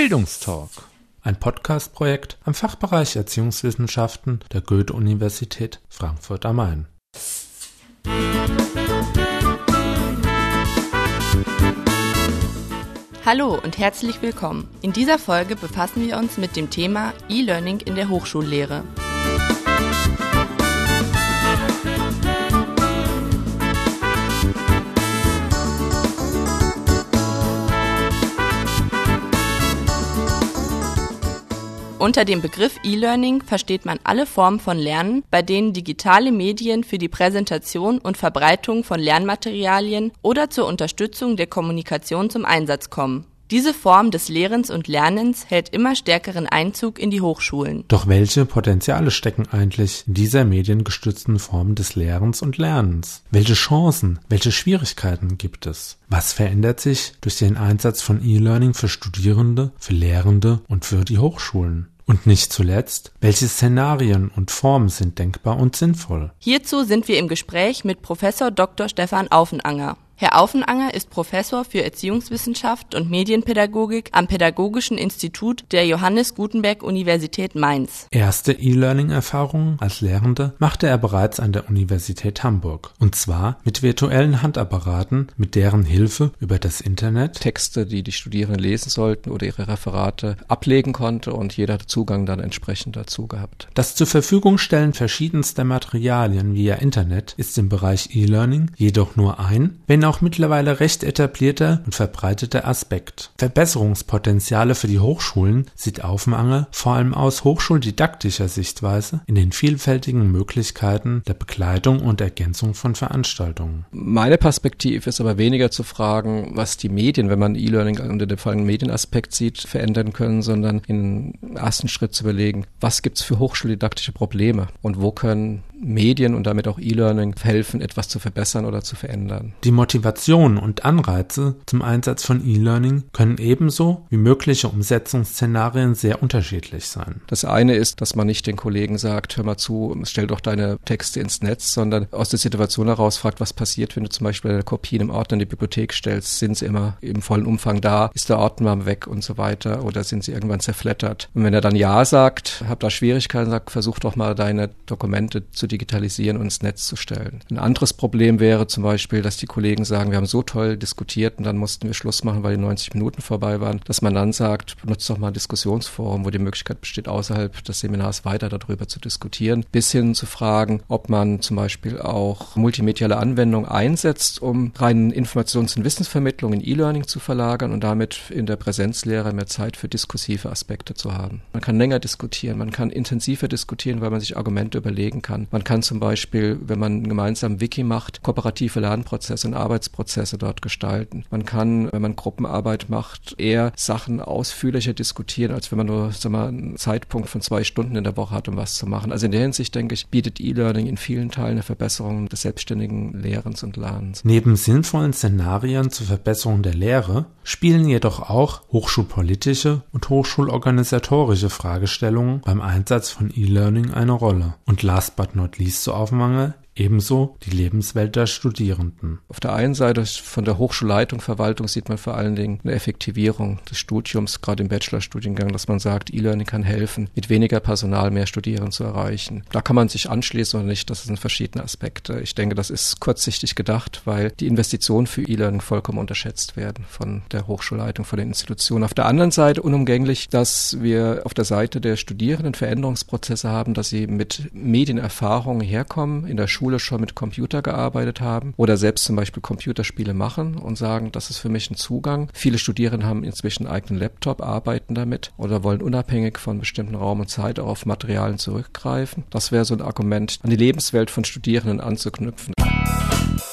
Bildungstalk, ein Podcast-Projekt am Fachbereich Erziehungswissenschaften der Goethe-Universität Frankfurt am Main. Hallo und herzlich willkommen. In dieser Folge befassen wir uns mit dem Thema E-Learning in der Hochschullehre. Unter dem Begriff E-Learning versteht man alle Formen von Lernen, bei denen digitale Medien für die Präsentation und Verbreitung von Lernmaterialien oder zur Unterstützung der Kommunikation zum Einsatz kommen. Diese Form des Lehrens und Lernens hält immer stärkeren Einzug in die Hochschulen. Doch welche Potenziale stecken eigentlich in dieser mediengestützten Form des Lehrens und Lernens? Welche Chancen, welche Schwierigkeiten gibt es? Was verändert sich durch den Einsatz von E-Learning für Studierende, für Lehrende und für die Hochschulen? Und nicht zuletzt, welche Szenarien und Formen sind denkbar und sinnvoll? Hierzu sind wir im Gespräch mit Professor Dr. Stefan Aufenanger. Herr Aufenanger ist Professor für Erziehungswissenschaft und Medienpädagogik am Pädagogischen Institut der Johannes Gutenberg Universität Mainz. Erste E-Learning-Erfahrungen als Lehrende machte er bereits an der Universität Hamburg. Und zwar mit virtuellen Handapparaten, mit deren Hilfe über das Internet Texte, die die Studierenden lesen sollten oder ihre Referate ablegen konnte und jeder Zugang dann entsprechend dazu gehabt. Das zur Verfügung stellen verschiedenster Materialien via Internet ist im Bereich E-Learning jedoch nur ein, wenn auch mittlerweile recht etablierter und verbreiteter Aspekt. Verbesserungspotenziale für die Hochschulen sieht Aufmanger vor allem aus hochschuldidaktischer Sichtweise in den vielfältigen Möglichkeiten der Begleitung und Ergänzung von Veranstaltungen. Meine Perspektive ist aber weniger zu fragen, was die Medien, wenn man E-Learning unter dem folgenden Medienaspekt sieht, verändern können, sondern im ersten Schritt zu überlegen, was gibt es für hochschuldidaktische Probleme und wo können Medien und damit auch E-Learning helfen, etwas zu verbessern oder zu verändern. Die Motivation und Anreize zum Einsatz von E-Learning können ebenso wie mögliche Umsetzungsszenarien sehr unterschiedlich sein. Das eine ist, dass man nicht den Kollegen sagt, hör mal zu, stell doch deine Texte ins Netz, sondern aus der Situation heraus fragt, was passiert, wenn du zum Beispiel eine Kopie in einem Ordner in die Bibliothek stellst, sind sie immer im vollen Umfang da, ist der Ordner weg und so weiter oder sind sie irgendwann zerflettert. Und wenn er dann Ja sagt, hab da Schwierigkeiten, sagt, versuch doch mal deine Dokumente zu digitalisieren und ins Netz zu stellen. Ein anderes Problem wäre zum Beispiel, dass die Kollegen sagen, wir haben so toll diskutiert und dann mussten wir Schluss machen, weil die 90 Minuten vorbei waren, dass man dann sagt, benutzt doch mal ein Diskussionsforum, wo die Möglichkeit besteht, außerhalb des Seminars weiter darüber zu diskutieren, bis hin zu fragen, ob man zum Beispiel auch multimediale Anwendungen einsetzt, um rein Informations- und Wissensvermittlung in E-Learning zu verlagern und damit in der Präsenzlehre mehr Zeit für diskursive Aspekte zu haben. Man kann länger diskutieren, man kann intensiver diskutieren, weil man sich Argumente überlegen kann. Man kann zum Beispiel, wenn man gemeinsam Wiki macht, kooperative Lernprozesse und Arbeitsprozesse dort gestalten. Man kann, wenn man Gruppenarbeit macht, eher Sachen ausführlicher diskutieren, als wenn man nur sag mal, einen Zeitpunkt von zwei Stunden in der Woche hat, um was zu machen. Also in der Hinsicht, denke ich, bietet E-Learning in vielen Teilen eine Verbesserung des selbstständigen Lehrens und Lernens. Neben sinnvollen Szenarien zur Verbesserung der Lehre spielen jedoch auch hochschulpolitische und hochschulorganisatorische Fragestellungen beim Einsatz von E-Learning eine Rolle. Und last but not least so Aufmangel ebenso die Lebenswelt der Studierenden. Auf der einen Seite von der Hochschulleitung, Verwaltung sieht man vor allen Dingen eine Effektivierung des Studiums, gerade im Bachelorstudiengang, dass man sagt, E-Learning kann helfen, mit weniger Personal mehr Studierende zu erreichen. Da kann man sich anschließen oder nicht, das sind verschiedene Aspekte. Ich denke, das ist kurzsichtig gedacht, weil die Investitionen für E-Learning vollkommen unterschätzt werden von der Hochschulleitung, von den Institutionen. Auf der anderen Seite unumgänglich, dass wir auf der Seite der Studierenden Veränderungsprozesse haben, dass sie mit Medienerfahrungen herkommen, in der Schule Schule schon mit Computer gearbeitet haben oder selbst zum Beispiel Computerspiele machen und sagen, das ist für mich ein Zugang. Viele Studierende haben inzwischen einen eigenen Laptop, arbeiten damit oder wollen unabhängig von bestimmten Raum und Zeit auch auf Materialien zurückgreifen. Das wäre so ein Argument, an die Lebenswelt von Studierenden anzuknüpfen. Der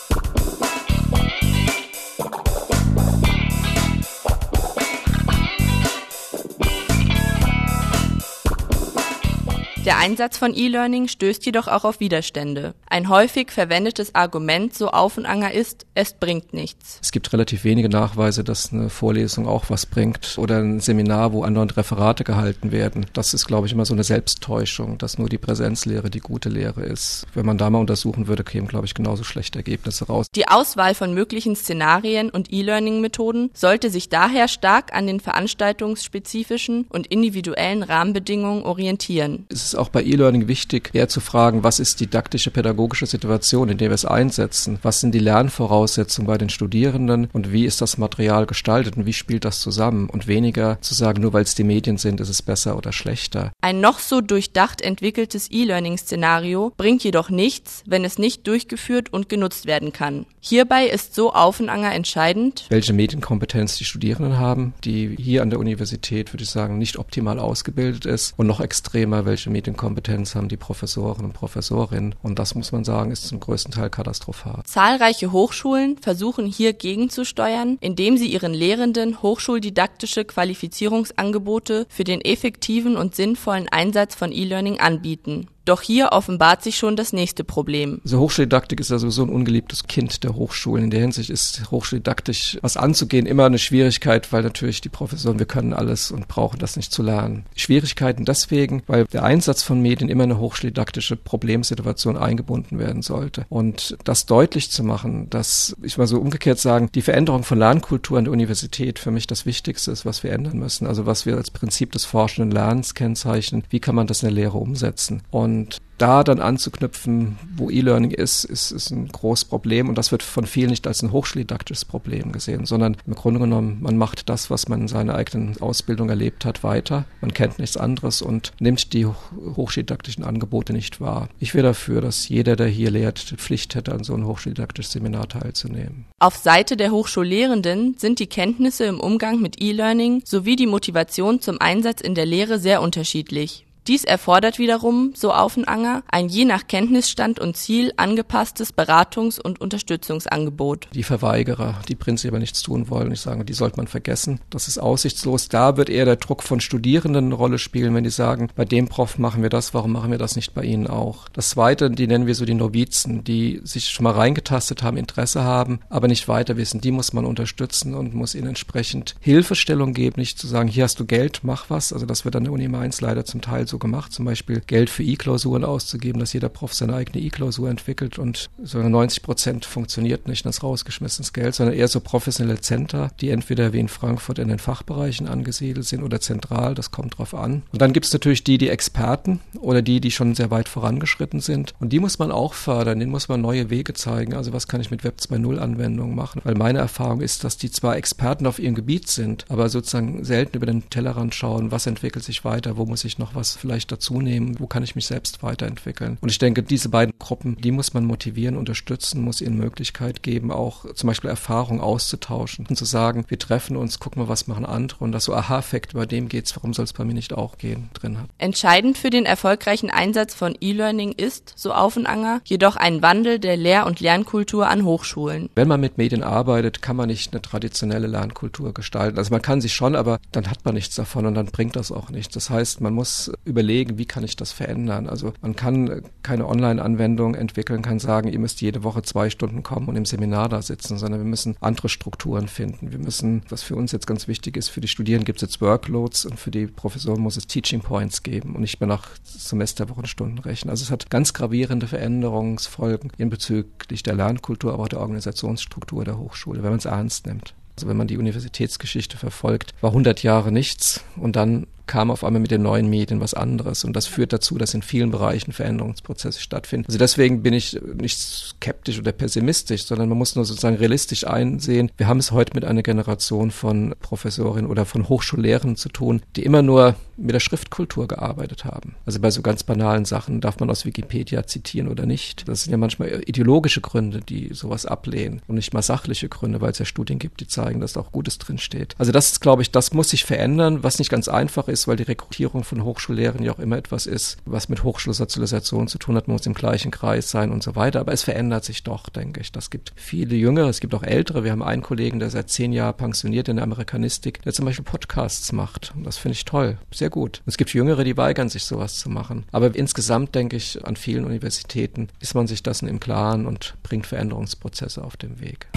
Einsatz von E-Learning stößt jedoch auch auf Widerstände. Ein häufig verwendetes Argument so auf und anger ist, es bringt nichts. Es gibt relativ wenige Nachweise, dass eine Vorlesung auch was bringt oder ein Seminar, wo andauernd Referate gehalten werden. Das ist, glaube ich, immer so eine Selbsttäuschung, dass nur die Präsenzlehre die gute Lehre ist. Wenn man da mal untersuchen würde, kämen, glaube ich, genauso schlechte Ergebnisse raus. Die Auswahl von möglichen Szenarien und E-Learning-Methoden sollte sich daher stark an den veranstaltungsspezifischen und individuellen Rahmenbedingungen orientieren. Es ist auch bei E-Learning wichtig, eher zu fragen, was ist didaktische, pädagogische Situation, in der wir es einsetzen? Was sind die Lernvoraussetzungen bei den Studierenden und wie ist das Material gestaltet und wie spielt das zusammen? Und weniger zu sagen, nur weil es die Medien sind, ist es besser oder schlechter. Ein noch so durchdacht entwickeltes E-Learning-Szenario bringt jedoch nichts, wenn es nicht durchgeführt und genutzt werden kann. Hierbei ist so Aufenanger entscheidend, welche Medienkompetenz die Studierenden haben, die hier an der Universität, würde ich sagen, nicht optimal ausgebildet ist und noch extremer, welche Medienkompetenz haben die Professoren und Professorinnen. Und das muss man sagen, ist zum größten Teil katastrophal. Zahlreiche Hochschulen versuchen hier gegenzusteuern, indem sie ihren Lehrenden hochschuldidaktische Qualifizierungsangebote für den effektiven und sinnvollen Einsatz von E-Learning anbieten. Doch hier offenbart sich schon das nächste Problem. Also Hochschuldidaktik ist ja sowieso ein ungeliebtes Kind der Hochschulen. In der Hinsicht ist Hochschuldidaktisch was anzugehen immer eine Schwierigkeit, weil natürlich die Professoren, wir können alles und brauchen das nicht zu lernen. Schwierigkeiten deswegen, weil der Einsatz von Medien immer eine hochschuldidaktische Problemsituation eingebunden werden sollte. Und das deutlich zu machen, dass, ich mal so umgekehrt sagen, die Veränderung von Lernkultur an der Universität für mich das Wichtigste ist, was wir ändern müssen. Also was wir als Prinzip des forschenden Lernens kennzeichnen, wie kann man das in der Lehre umsetzen. Und und da dann anzuknüpfen, wo E-Learning ist, ist, ist ein großes Problem und das wird von vielen nicht als ein hochschuldidaktisches Problem gesehen, sondern im Grunde genommen, man macht das, was man in seiner eigenen Ausbildung erlebt hat, weiter. Man kennt nichts anderes und nimmt die hochschuldidaktischen Angebote nicht wahr. Ich wäre dafür, dass jeder, der hier lehrt, Pflicht hätte, an so einem hochschuldidaktisches Seminar teilzunehmen. Auf Seite der Hochschullehrenden sind die Kenntnisse im Umgang mit E-Learning sowie die Motivation zum Einsatz in der Lehre sehr unterschiedlich. Dies erfordert wiederum, so Aufenanger, ein je nach Kenntnisstand und Ziel angepasstes Beratungs- und Unterstützungsangebot. Die Verweigerer, die prinzipiell nichts tun wollen, ich sage, die sollte man vergessen. Das ist aussichtslos. Da wird eher der Druck von Studierenden eine Rolle spielen, wenn die sagen, bei dem Prof machen wir das, warum machen wir das nicht bei Ihnen auch? Das zweite, die nennen wir so die Novizen, die sich schon mal reingetastet haben, Interesse haben, aber nicht weiter wissen. Die muss man unterstützen und muss ihnen entsprechend Hilfestellung geben, nicht zu sagen, hier hast du Geld, mach was. Also das wird an der Uni Mainz leider zum Teil so gemacht, zum Beispiel Geld für E-Klausuren auszugeben, dass jeder Prof seine eigene E-Klausur entwickelt und so 90 Prozent funktioniert nicht, das rausgeschmissenes Geld, sondern eher so professionelle Center, die entweder wie in Frankfurt in den Fachbereichen angesiedelt sind oder zentral, das kommt drauf an. Und dann gibt es natürlich die, die Experten oder die, die schon sehr weit vorangeschritten sind und die muss man auch fördern, denen muss man neue Wege zeigen. Also was kann ich mit Web 2.0 Anwendungen machen? Weil meine Erfahrung ist, dass die zwar Experten auf ihrem Gebiet sind, aber sozusagen selten über den Tellerrand schauen, was entwickelt sich weiter, wo muss ich noch was vielleicht dazu nehmen, wo kann ich mich selbst weiterentwickeln. Und ich denke, diese beiden Gruppen, die muss man motivieren, unterstützen, muss ihnen Möglichkeit geben, auch zum Beispiel Erfahrungen auszutauschen und zu sagen, wir treffen uns, gucken mal, was machen andere und das so Aha-Effekt, bei dem geht's, warum soll es bei mir nicht auch gehen, drin hat. Entscheidend für den erfolgreichen Einsatz von E-Learning ist, so Aufenanger, jedoch ein Wandel der Lehr- und Lernkultur an Hochschulen. Wenn man mit Medien arbeitet, kann man nicht eine traditionelle Lernkultur gestalten. Also man kann sie schon, aber dann hat man nichts davon und dann bringt das auch nichts. Das heißt, man muss über überlegen, wie kann ich das verändern. Also man kann keine Online-Anwendung entwickeln, kann sagen, ihr müsst jede Woche zwei Stunden kommen und im Seminar da sitzen, sondern wir müssen andere Strukturen finden. Wir müssen, was für uns jetzt ganz wichtig ist, für die Studierenden gibt es jetzt Workloads und für die Professoren muss es Teaching Points geben und nicht mehr nach Semesterwochenstunden rechnen. Also es hat ganz gravierende Veränderungsfolgen in bezüglich der Lernkultur, aber auch der Organisationsstruktur der Hochschule, wenn man es ernst nimmt. Also wenn man die Universitätsgeschichte verfolgt, war 100 Jahre nichts und dann kam auf einmal mit den neuen Medien was anderes. Und das führt dazu, dass in vielen Bereichen Veränderungsprozesse stattfinden. Also deswegen bin ich nicht skeptisch oder pessimistisch, sondern man muss nur sozusagen realistisch einsehen. Wir haben es heute mit einer Generation von Professorinnen oder von Hochschullehrern zu tun, die immer nur mit der Schriftkultur gearbeitet haben. Also bei so ganz banalen Sachen darf man aus Wikipedia zitieren oder nicht. Das sind ja manchmal ideologische Gründe, die sowas ablehnen und nicht mal sachliche Gründe, weil es ja Studien gibt, die zeigen, dass da auch Gutes drinsteht. Also das ist, glaube ich, das muss sich verändern, was nicht ganz einfach ist weil die Rekrutierung von Hochschullehrern ja auch immer etwas ist, was mit Hochschulsozialisation zu tun hat, man muss im gleichen Kreis sein und so weiter. Aber es verändert sich doch, denke ich. Das gibt viele Jüngere, es gibt auch Ältere. Wir haben einen Kollegen, der seit zehn Jahren pensioniert in der Amerikanistik, der zum Beispiel Podcasts macht. Und das finde ich toll. Sehr sehr gut. Es gibt Jüngere, die weigern sich sowas zu machen. Aber insgesamt denke ich, an vielen Universitäten ist man sich dessen im Klaren und bringt Veränderungsprozesse auf den Weg.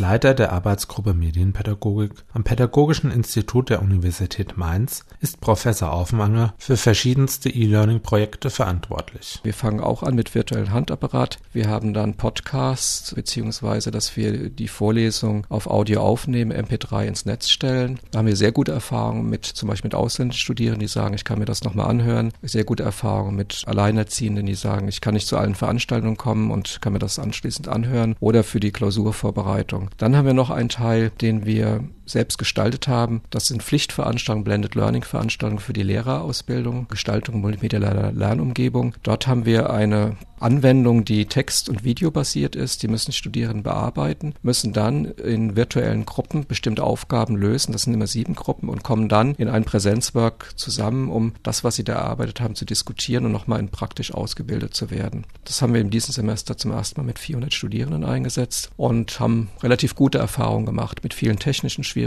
Leiter der Arbeitsgruppe Medienpädagogik am Pädagogischen Institut der Universität Mainz ist Professor Aufmanger für verschiedenste E-Learning-Projekte verantwortlich. Wir fangen auch an mit virtuellem Handapparat. Wir haben dann Podcasts, beziehungsweise dass wir die Vorlesung auf Audio aufnehmen, MP3 ins Netz stellen. Da haben wir sehr gute Erfahrungen mit zum Beispiel mit ausländischen die sagen, ich kann mir das nochmal anhören. Sehr gute Erfahrungen mit Alleinerziehenden, die sagen, ich kann nicht zu allen Veranstaltungen kommen und kann mir das anschließend anhören. Oder für die Klausurvorbereitung. Dann haben wir noch einen Teil, den wir selbst gestaltet haben. Das sind Pflichtveranstaltungen, Blended Learning Veranstaltungen für die Lehrerausbildung, Gestaltung multimedialer Lernumgebung. Dort haben wir eine Anwendung, die text- und videobasiert ist. Die müssen Studierenden bearbeiten, müssen dann in virtuellen Gruppen bestimmte Aufgaben lösen. Das sind immer sieben Gruppen und kommen dann in ein Präsenzwork zusammen, um das, was sie da erarbeitet haben, zu diskutieren und nochmal in praktisch ausgebildet zu werden. Das haben wir in diesem Semester zum ersten Mal mit 400 Studierenden eingesetzt und haben relativ gute Erfahrungen gemacht mit vielen technischen Schwierigkeiten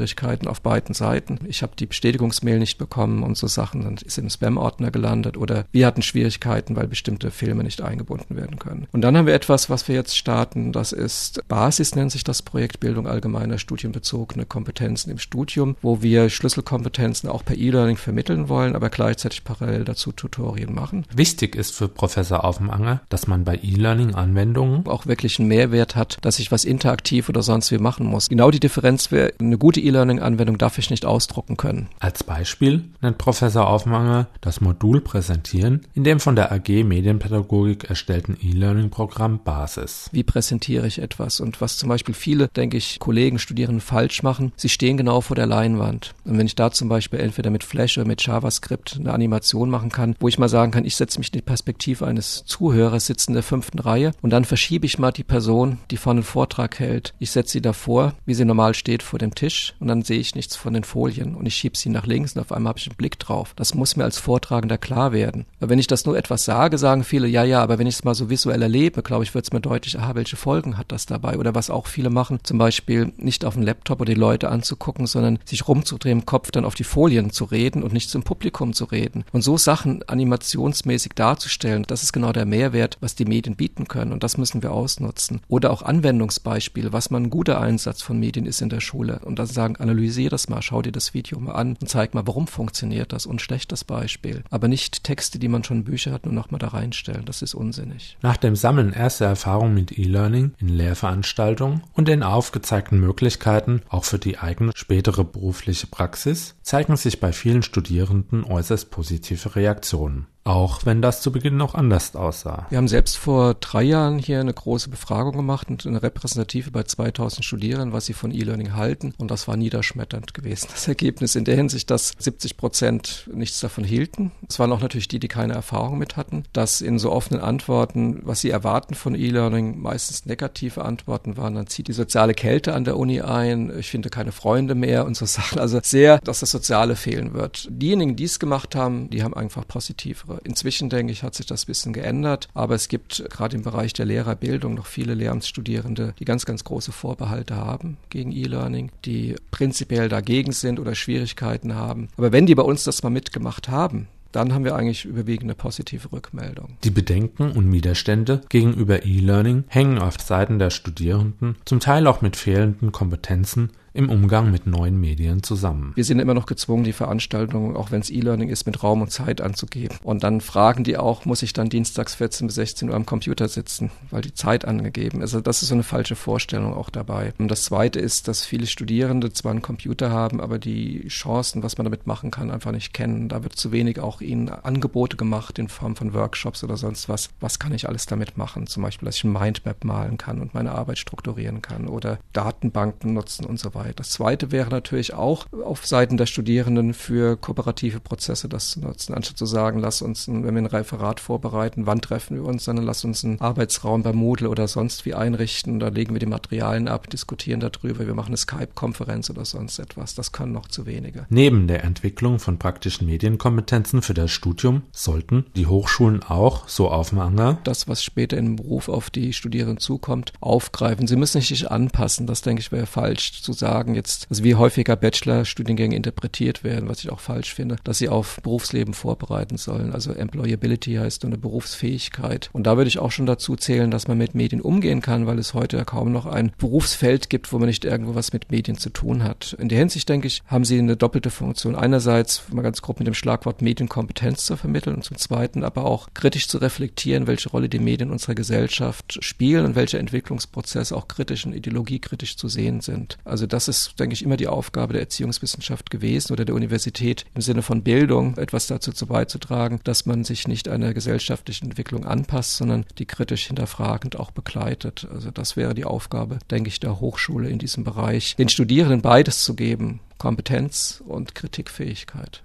auf beiden Seiten. Ich habe die Bestätigungsmail nicht bekommen und so Sachen, dann ist im Spam-Ordner gelandet oder wir hatten Schwierigkeiten, weil bestimmte Filme nicht eingebunden werden können. Und dann haben wir etwas, was wir jetzt starten, das ist Basis, nennt sich das Projekt Bildung allgemeiner studienbezogene Kompetenzen im Studium, wo wir Schlüsselkompetenzen auch per E-Learning vermitteln wollen, aber gleichzeitig parallel dazu Tutorien machen. Wichtig ist für Professor Aufmanger, dass man bei E-Learning-Anwendungen auch wirklich einen Mehrwert hat, dass ich was interaktiv oder sonst wie machen muss. Genau die Differenz wäre, eine gute E-Learning-Anwendung darf ich nicht ausdrucken können. Als Beispiel nennt Professor Aufmanger das Modul Präsentieren in dem von der AG Medienpädagogik erstellten E-Learning-Programm Basis. Wie präsentiere ich etwas? Und was zum Beispiel viele, denke ich, Kollegen, Studierenden falsch machen, sie stehen genau vor der Leinwand. Und wenn ich da zum Beispiel entweder mit Flash oder mit JavaScript eine Animation machen kann, wo ich mal sagen kann, ich setze mich in die Perspektive eines Zuhörers, sitzen in der fünften Reihe und dann verschiebe ich mal die Person, die vorne einen Vortrag hält. Ich setze sie davor, wie sie normal steht vor dem Tisch und dann sehe ich nichts von den Folien und ich schiebe sie nach links und auf einmal habe ich einen Blick drauf. Das muss mir als Vortragender klar werden. Aber wenn ich das nur etwas sage, sagen viele, ja, ja, aber wenn ich es mal so visuell erlebe, glaube ich, wird es mir deutlich, aha, welche Folgen hat das dabei? Oder was auch viele machen, zum Beispiel nicht auf dem Laptop oder die Leute anzugucken, sondern sich rumzudrehen im Kopf, dann auf die Folien zu reden und nicht zum Publikum zu reden. Und so Sachen animationsmäßig darzustellen, das ist genau der Mehrwert, was die Medien bieten können. Und das müssen wir ausnutzen. Oder auch Anwendungsbeispiele, was man ein guter Einsatz von Medien ist in der Schule. Und dann sagen, analysiere das mal, schau dir das Video mal an und zeig mal, warum funktioniert das und schlechtes Beispiel. Aber nicht Texte, die man schon in Bücher hat, nur nochmal da reinstellen. Das ist unsinnig. Nach dem Sammeln erster Erfahrungen mit E-Learning in Lehrveranstaltungen und den aufgezeigten Möglichkeiten auch für die eigene spätere berufliche Praxis zeigen sich bei vielen Studierenden äußerst positive Reaktionen. Auch wenn das zu Beginn noch anders aussah. Wir haben selbst vor drei Jahren hier eine große Befragung gemacht und eine repräsentative bei 2000 Studierenden, was sie von E-Learning halten. Und das war niederschmetternd gewesen. Das Ergebnis in der Hinsicht, dass 70 Prozent nichts davon hielten. Es waren auch natürlich die, die keine Erfahrung mit hatten. Dass in so offenen Antworten, was sie erwarten von E-Learning, meistens negative Antworten waren. Dann zieht die soziale Kälte an der Uni ein. Ich finde keine Freunde mehr und so Sachen. Also sehr, dass das Soziale fehlen wird. Diejenigen, die es gemacht haben, die haben einfach positivere Inzwischen, denke ich, hat sich das bisschen geändert, aber es gibt gerade im Bereich der Lehrerbildung noch viele Lehramtsstudierende, die ganz, ganz große Vorbehalte haben gegen E-Learning, die prinzipiell dagegen sind oder Schwierigkeiten haben. Aber wenn die bei uns das mal mitgemacht haben, dann haben wir eigentlich überwiegend eine positive Rückmeldung. Die Bedenken und Widerstände gegenüber E-Learning hängen auf Seiten der Studierenden zum Teil auch mit fehlenden Kompetenzen im Umgang mit neuen Medien zusammen. Wir sind immer noch gezwungen, die Veranstaltung, auch wenn es E-Learning ist, mit Raum und Zeit anzugeben. Und dann fragen die auch, muss ich dann dienstags 14 bis 16 Uhr am Computer sitzen, weil die Zeit angegeben ist. Also das ist so eine falsche Vorstellung auch dabei. Und das Zweite ist, dass viele Studierende zwar einen Computer haben, aber die Chancen, was man damit machen kann, einfach nicht kennen. Da wird zu wenig auch ihnen Angebote gemacht in Form von Workshops oder sonst was. Was kann ich alles damit machen? Zum Beispiel, dass ich ein Mindmap malen kann und meine Arbeit strukturieren kann oder Datenbanken nutzen und so weiter Arbeit. Das zweite wäre natürlich auch auf Seiten der Studierenden für kooperative Prozesse das zu nutzen, anstatt zu sagen, lass uns, ein, wenn wir ein Referat vorbereiten, wann treffen wir uns, sondern lass uns einen Arbeitsraum bei Moodle oder sonst wie einrichten, da legen wir die Materialien ab, diskutieren darüber, wir machen eine Skype-Konferenz oder sonst etwas. Das können noch zu wenige. Neben der Entwicklung von praktischen Medienkompetenzen für das Studium sollten die Hochschulen auch, so Aufmanger, das, was später im Beruf auf die Studierenden zukommt, aufgreifen. Sie müssen sich anpassen. Das denke ich wäre falsch zu sagen jetzt, also wie häufiger Bachelor-Studiengänge interpretiert werden, was ich auch falsch finde, dass sie auf Berufsleben vorbereiten sollen. Also Employability heißt eine Berufsfähigkeit. Und da würde ich auch schon dazu zählen, dass man mit Medien umgehen kann, weil es heute ja kaum noch ein Berufsfeld gibt, wo man nicht irgendwo was mit Medien zu tun hat. In der Hinsicht, denke ich, haben sie eine doppelte Funktion. Einerseits mal ganz grob mit dem Schlagwort Medienkompetenz zu vermitteln und zum Zweiten aber auch kritisch zu reflektieren, welche Rolle die Medien unserer Gesellschaft spielen und welche Entwicklungsprozesse auch kritisch und ideologiekritisch zu sehen sind. Also das ist, denke ich, immer die Aufgabe der Erziehungswissenschaft gewesen oder der Universität im Sinne von Bildung, etwas dazu zu beizutragen, dass man sich nicht einer gesellschaftlichen Entwicklung anpasst, sondern die kritisch hinterfragend auch begleitet. Also das wäre die Aufgabe, denke ich, der Hochschule in diesem Bereich, den Studierenden beides zu geben, Kompetenz und Kritikfähigkeit.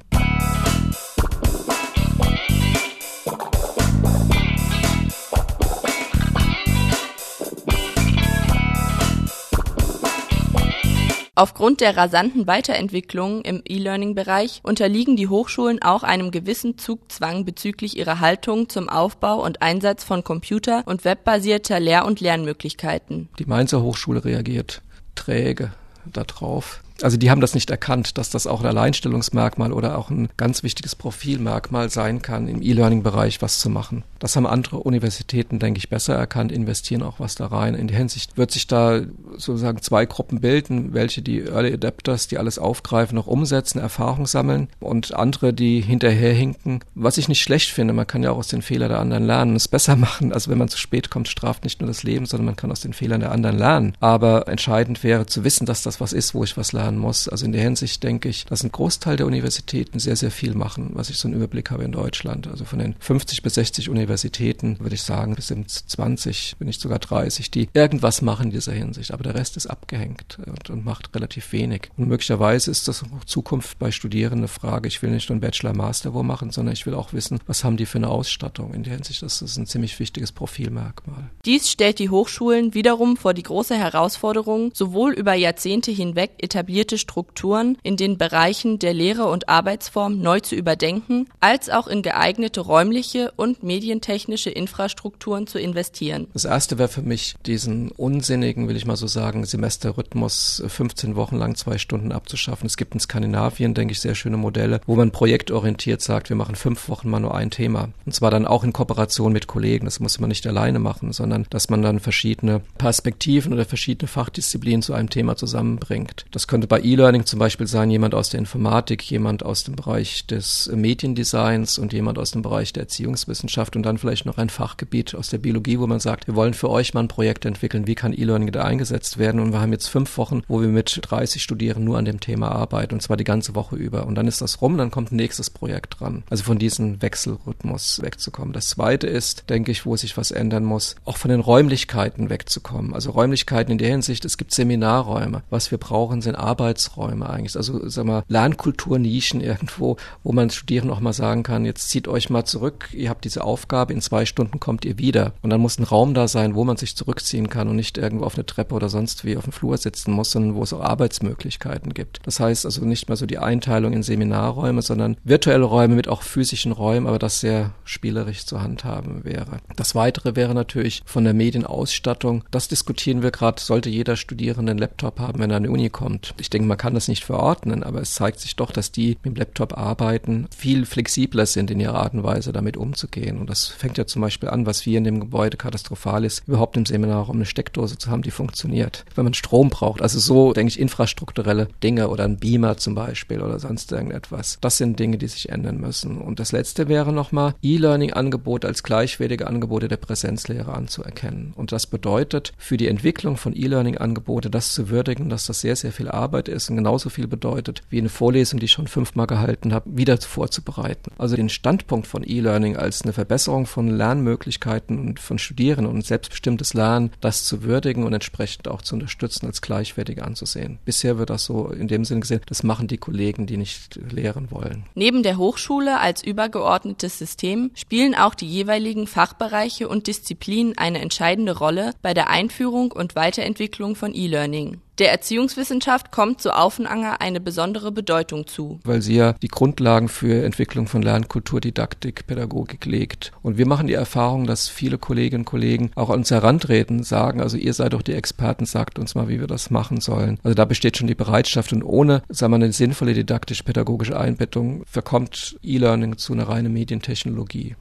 Aufgrund der rasanten Weiterentwicklung im E-Learning-Bereich unterliegen die Hochschulen auch einem gewissen Zugzwang bezüglich ihrer Haltung zum Aufbau und Einsatz von computer- und webbasierter Lehr- und Lernmöglichkeiten. Die Mainzer Hochschule reagiert träge darauf also die haben das nicht erkannt, dass das auch ein Alleinstellungsmerkmal oder auch ein ganz wichtiges Profilmerkmal sein kann, im E-Learning-Bereich was zu machen. Das haben andere Universitäten, denke ich, besser erkannt, investieren auch was da rein. In der Hinsicht wird sich da sozusagen zwei Gruppen bilden, welche die Early Adapters, die alles aufgreifen, noch umsetzen, Erfahrung sammeln und andere, die hinterherhinken. Was ich nicht schlecht finde, man kann ja auch aus den Fehlern der anderen lernen, es besser machen. Also wenn man zu spät kommt, straft nicht nur das Leben, sondern man kann aus den Fehlern der anderen lernen. Aber entscheidend wäre zu wissen, dass das was ist, wo ich was lerne lernen muss. Also in der Hinsicht denke ich, dass ein Großteil der Universitäten sehr, sehr viel machen, was ich so einen Überblick habe in Deutschland. Also von den 50 bis 60 Universitäten würde ich sagen, bis sind 20, wenn nicht sogar 30, die irgendwas machen in dieser Hinsicht. Aber der Rest ist abgehängt und, und macht relativ wenig. Und möglicherweise ist das auch Zukunft bei Studierenden eine Frage. Ich will nicht nur einen Bachelor, Master wo machen, sondern ich will auch wissen, was haben die für eine Ausstattung. In der Hinsicht das ist ein ziemlich wichtiges Profilmerkmal. Dies stellt die Hochschulen wiederum vor die große Herausforderung, sowohl über Jahrzehnte hinweg etabliert etablierte Strukturen in den Bereichen der Lehre und Arbeitsform neu zu überdenken, als auch in geeignete räumliche und medientechnische Infrastrukturen zu investieren. Das erste wäre für mich diesen unsinnigen, will ich mal so sagen, Semesterrhythmus 15 Wochen lang zwei Stunden abzuschaffen. Es gibt in Skandinavien, denke ich, sehr schöne Modelle, wo man projektorientiert sagt, wir machen fünf Wochen mal nur ein Thema. Und zwar dann auch in Kooperation mit Kollegen. Das muss man nicht alleine machen, sondern dass man dann verschiedene Perspektiven oder verschiedene Fachdisziplinen zu einem Thema zusammenbringt. Das könnte bei E-Learning zum Beispiel sein jemand aus der Informatik, jemand aus dem Bereich des Mediendesigns und jemand aus dem Bereich der Erziehungswissenschaft und dann vielleicht noch ein Fachgebiet aus der Biologie, wo man sagt, wir wollen für euch mal ein Projekt entwickeln, wie kann E-Learning da eingesetzt werden und wir haben jetzt fünf Wochen, wo wir mit 30 Studierenden nur an dem Thema arbeiten und zwar die ganze Woche über und dann ist das rum, dann kommt ein nächstes Projekt dran. Also von diesem Wechselrhythmus wegzukommen. Das zweite ist, denke ich, wo sich was ändern muss, auch von den Räumlichkeiten wegzukommen. Also Räumlichkeiten in der Hinsicht, es gibt Seminarräume. Was wir brauchen, sind Arbeit Arbeitsräume eigentlich, also sag mal Lernkulturnischen irgendwo, wo man Studierenden auch mal sagen kann, jetzt zieht euch mal zurück, ihr habt diese Aufgabe, in zwei Stunden kommt ihr wieder. Und dann muss ein Raum da sein, wo man sich zurückziehen kann und nicht irgendwo auf eine Treppe oder sonst wie auf dem Flur sitzen muss, sondern wo es auch Arbeitsmöglichkeiten gibt. Das heißt also nicht mehr so die Einteilung in Seminarräume, sondern virtuelle Räume mit auch physischen Räumen, aber das sehr spielerisch zu handhaben wäre. Das weitere wäre natürlich von der Medienausstattung. Das diskutieren wir gerade, sollte jeder Studierende einen Laptop haben, wenn er an die Uni kommt. Ich denke, man kann das nicht verordnen, aber es zeigt sich doch, dass die mit dem Laptop arbeiten, viel flexibler sind in ihrer Art und Weise, damit umzugehen. Und das fängt ja zum Beispiel an, was hier in dem Gebäude katastrophal ist, überhaupt im Seminar, um eine Steckdose zu haben, die funktioniert. Wenn man Strom braucht, also so, denke ich, infrastrukturelle Dinge oder ein Beamer zum Beispiel oder sonst irgendetwas. Das sind Dinge, die sich ändern müssen. Und das letzte wäre nochmal, E-Learning-Angebote als gleichwertige Angebote der Präsenzlehre anzuerkennen. Und das bedeutet, für die Entwicklung von E-Learning-Angebote das zu würdigen, dass das sehr, sehr viel Arbeit Arbeit ist und genauso viel bedeutet wie eine Vorlesung, die ich schon fünfmal gehalten habe, wieder vorzubereiten. Also den Standpunkt von E-Learning als eine Verbesserung von Lernmöglichkeiten und von Studierenden und selbstbestimmtes Lernen, das zu würdigen und entsprechend auch zu unterstützen, als gleichwertig anzusehen. Bisher wird das so in dem Sinne gesehen, das machen die Kollegen, die nicht lehren wollen. Neben der Hochschule als übergeordnetes System spielen auch die jeweiligen Fachbereiche und Disziplinen eine entscheidende Rolle bei der Einführung und Weiterentwicklung von E-Learning. Der Erziehungswissenschaft kommt so Aufenanger eine besondere Bedeutung zu. Weil sie ja die Grundlagen für Entwicklung von Lernkultur, Didaktik, Pädagogik legt. Und wir machen die Erfahrung, dass viele Kolleginnen und Kollegen auch an uns herantreten, sagen, also ihr seid doch die Experten, sagt uns mal, wie wir das machen sollen. Also da besteht schon die Bereitschaft und ohne, sagen wir, eine sinnvolle didaktisch-pädagogische Einbettung verkommt E-Learning zu einer reinen Medientechnologie.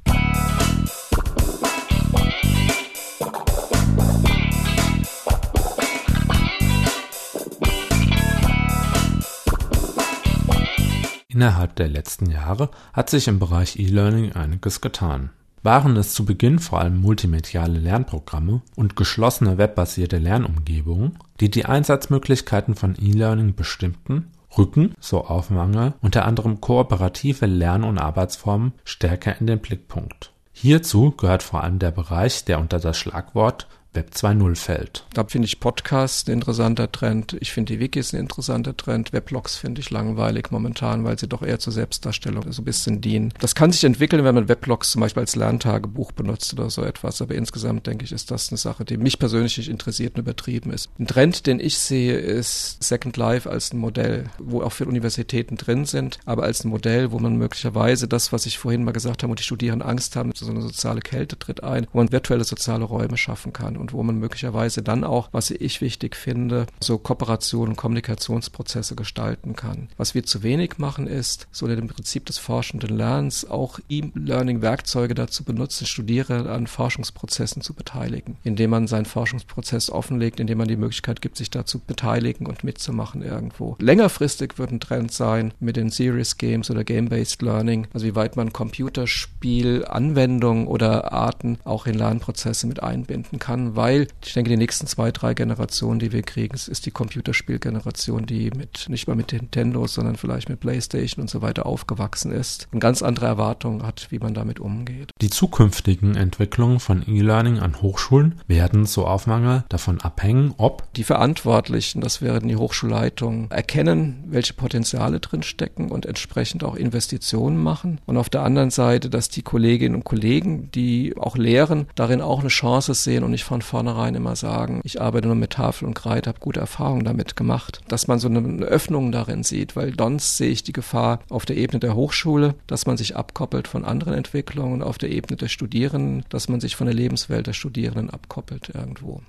Innerhalb der letzten Jahre hat sich im Bereich E-Learning einiges getan. Waren es zu Beginn vor allem multimediale Lernprogramme und geschlossene webbasierte Lernumgebungen, die die Einsatzmöglichkeiten von E-Learning bestimmten, rücken, so Aufmangel, unter anderem kooperative Lern- und Arbeitsformen stärker in den Blickpunkt. Hierzu gehört vor allem der Bereich, der unter das Schlagwort Web 2.0 fällt. Da finde ich Podcasts ein interessanter Trend. Ich finde die Wikis ein interessanter Trend. Weblogs finde ich langweilig momentan, weil sie doch eher zur Selbstdarstellung so ein bisschen dienen. Das kann sich entwickeln, wenn man Weblogs zum Beispiel als Lerntagebuch benutzt oder so etwas. Aber insgesamt denke ich, ist das eine Sache, die mich persönlich nicht interessiert und übertrieben ist. Ein Trend, den ich sehe, ist Second Life als ein Modell, wo auch viele Universitäten drin sind, aber als ein Modell, wo man möglicherweise das, was ich vorhin mal gesagt habe, und die Studierenden Angst haben, so eine soziale Kälte tritt ein, wo man virtuelle soziale Räume schaffen kann. Und und wo man möglicherweise dann auch, was ich wichtig finde, so Kooperation und Kommunikationsprozesse gestalten kann. Was wir zu wenig machen ist, so in dem Prinzip des forschenden Lernens auch E-Learning-Werkzeuge dazu benutzen, Studierende an Forschungsprozessen zu beteiligen, indem man seinen Forschungsprozess offenlegt, indem man die Möglichkeit gibt, sich dazu beteiligen und mitzumachen irgendwo. Längerfristig wird ein Trend sein mit den Serious Games oder Game-Based Learning, also wie weit man Computerspiel, Anwendungen oder Arten auch in Lernprozesse mit einbinden kann, weil ich denke, die nächsten zwei, drei Generationen, die wir kriegen, ist die Computerspielgeneration, die mit nicht mal mit Nintendo, sondern vielleicht mit PlayStation und so weiter aufgewachsen ist und ganz andere Erwartungen hat, wie man damit umgeht. Die zukünftigen Entwicklungen von E-Learning an Hochschulen werden so Aufmangel davon abhängen, ob die Verantwortlichen, das wären die Hochschulleitungen, erkennen, welche Potenziale drin stecken und entsprechend auch Investitionen machen und auf der anderen Seite, dass die Kolleginnen und Kollegen, die auch lehren, darin auch eine Chance sehen und nicht von vornherein immer sagen, ich arbeite nur mit Tafel und Kreide, habe gute Erfahrungen damit gemacht. Dass man so eine Öffnung darin sieht, weil sonst sehe ich die Gefahr auf der Ebene der Hochschule, dass man sich abkoppelt von anderen Entwicklungen, auf der Ebene der Studierenden, dass man sich von der Lebenswelt der Studierenden abkoppelt irgendwo.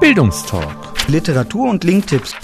Bildungstalk. Literatur und Linktipps.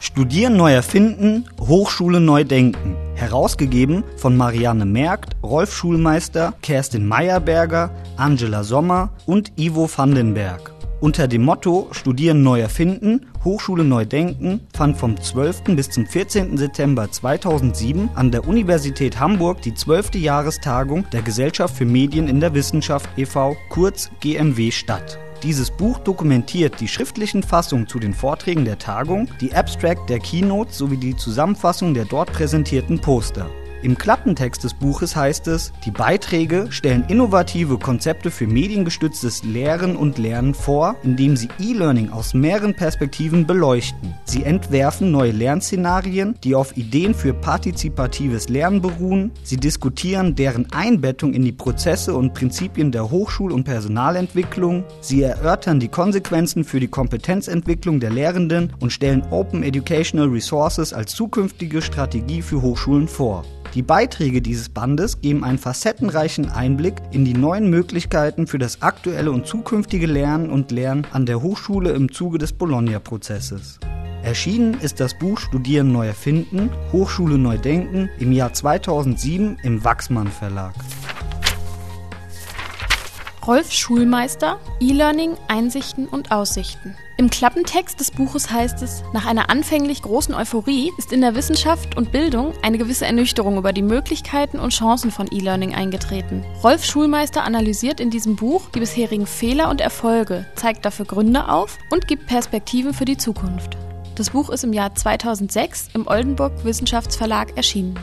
Studieren neu erfinden, Hochschule neu denken. Herausgegeben von Marianne Merkt, Rolf Schulmeister, Kerstin Meyerberger, Angela Sommer und Ivo Vandenberg. Unter dem Motto Studieren neu erfinden, Hochschule neu denken fand vom 12. bis zum 14. September 2007 an der Universität Hamburg die 12. Jahrestagung der Gesellschaft für Medien in der Wissenschaft e.V. kurz GMW statt. Dieses Buch dokumentiert die schriftlichen Fassungen zu den Vorträgen der Tagung, die Abstract der Keynotes sowie die Zusammenfassung der dort präsentierten Poster. Im Klappentext des Buches heißt es, die Beiträge stellen innovative Konzepte für mediengestütztes Lehren und Lernen vor, indem sie E-Learning aus mehreren Perspektiven beleuchten. Sie entwerfen neue Lernszenarien, die auf Ideen für partizipatives Lernen beruhen. Sie diskutieren deren Einbettung in die Prozesse und Prinzipien der Hochschul- und Personalentwicklung. Sie erörtern die Konsequenzen für die Kompetenzentwicklung der Lehrenden und stellen Open Educational Resources als zukünftige Strategie für Hochschulen vor. Die Beiträge dieses Bandes geben einen facettenreichen Einblick in die neuen Möglichkeiten für das aktuelle und zukünftige Lernen und Lernen an der Hochschule im Zuge des Bologna-Prozesses. Erschienen ist das Buch Studieren neu erfinden, Hochschule neu denken im Jahr 2007 im Wachsmann Verlag. Rolf Schulmeister, E-Learning, Einsichten und Aussichten. Im Klappentext des Buches heißt es, nach einer anfänglich großen Euphorie ist in der Wissenschaft und Bildung eine gewisse Ernüchterung über die Möglichkeiten und Chancen von E-Learning eingetreten. Rolf Schulmeister analysiert in diesem Buch die bisherigen Fehler und Erfolge, zeigt dafür Gründe auf und gibt Perspektiven für die Zukunft. Das Buch ist im Jahr 2006 im Oldenburg Wissenschaftsverlag erschienen.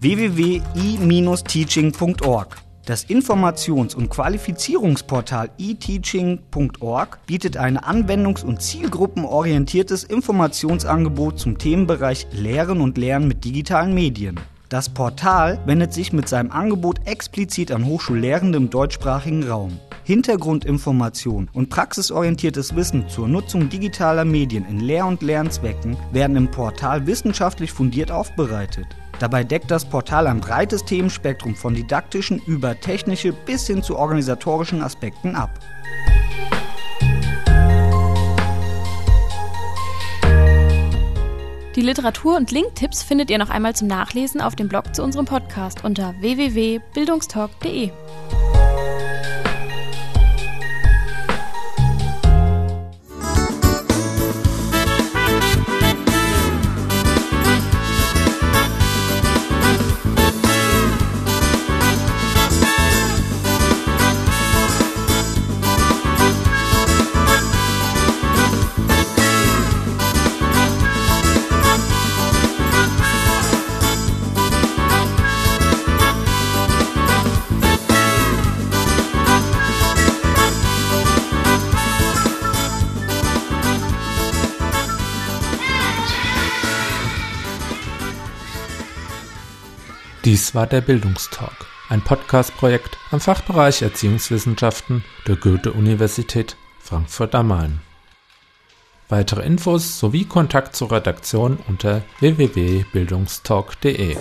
www.i-teaching.org das Informations- und Qualifizierungsportal eTeaching.org bietet ein anwendungs- und zielgruppenorientiertes Informationsangebot zum Themenbereich Lehren und Lernen mit digitalen Medien. Das Portal wendet sich mit seinem Angebot explizit an Hochschullehrende im deutschsprachigen Raum. Hintergrundinformation und praxisorientiertes Wissen zur Nutzung digitaler Medien in Lehr- und Lernzwecken werden im Portal wissenschaftlich fundiert aufbereitet. Dabei deckt das Portal ein breites Themenspektrum von didaktischen über technische bis hin zu organisatorischen Aspekten ab. Die Literatur- und Linktipps findet ihr noch einmal zum Nachlesen auf dem Blog zu unserem Podcast unter www.bildungstalk.de. Dies war der Bildungstalk, ein Podcast-Projekt am Fachbereich Erziehungswissenschaften der Goethe-Universität Frankfurt am Main. Weitere Infos sowie Kontakt zur Redaktion unter www.bildungstalk.de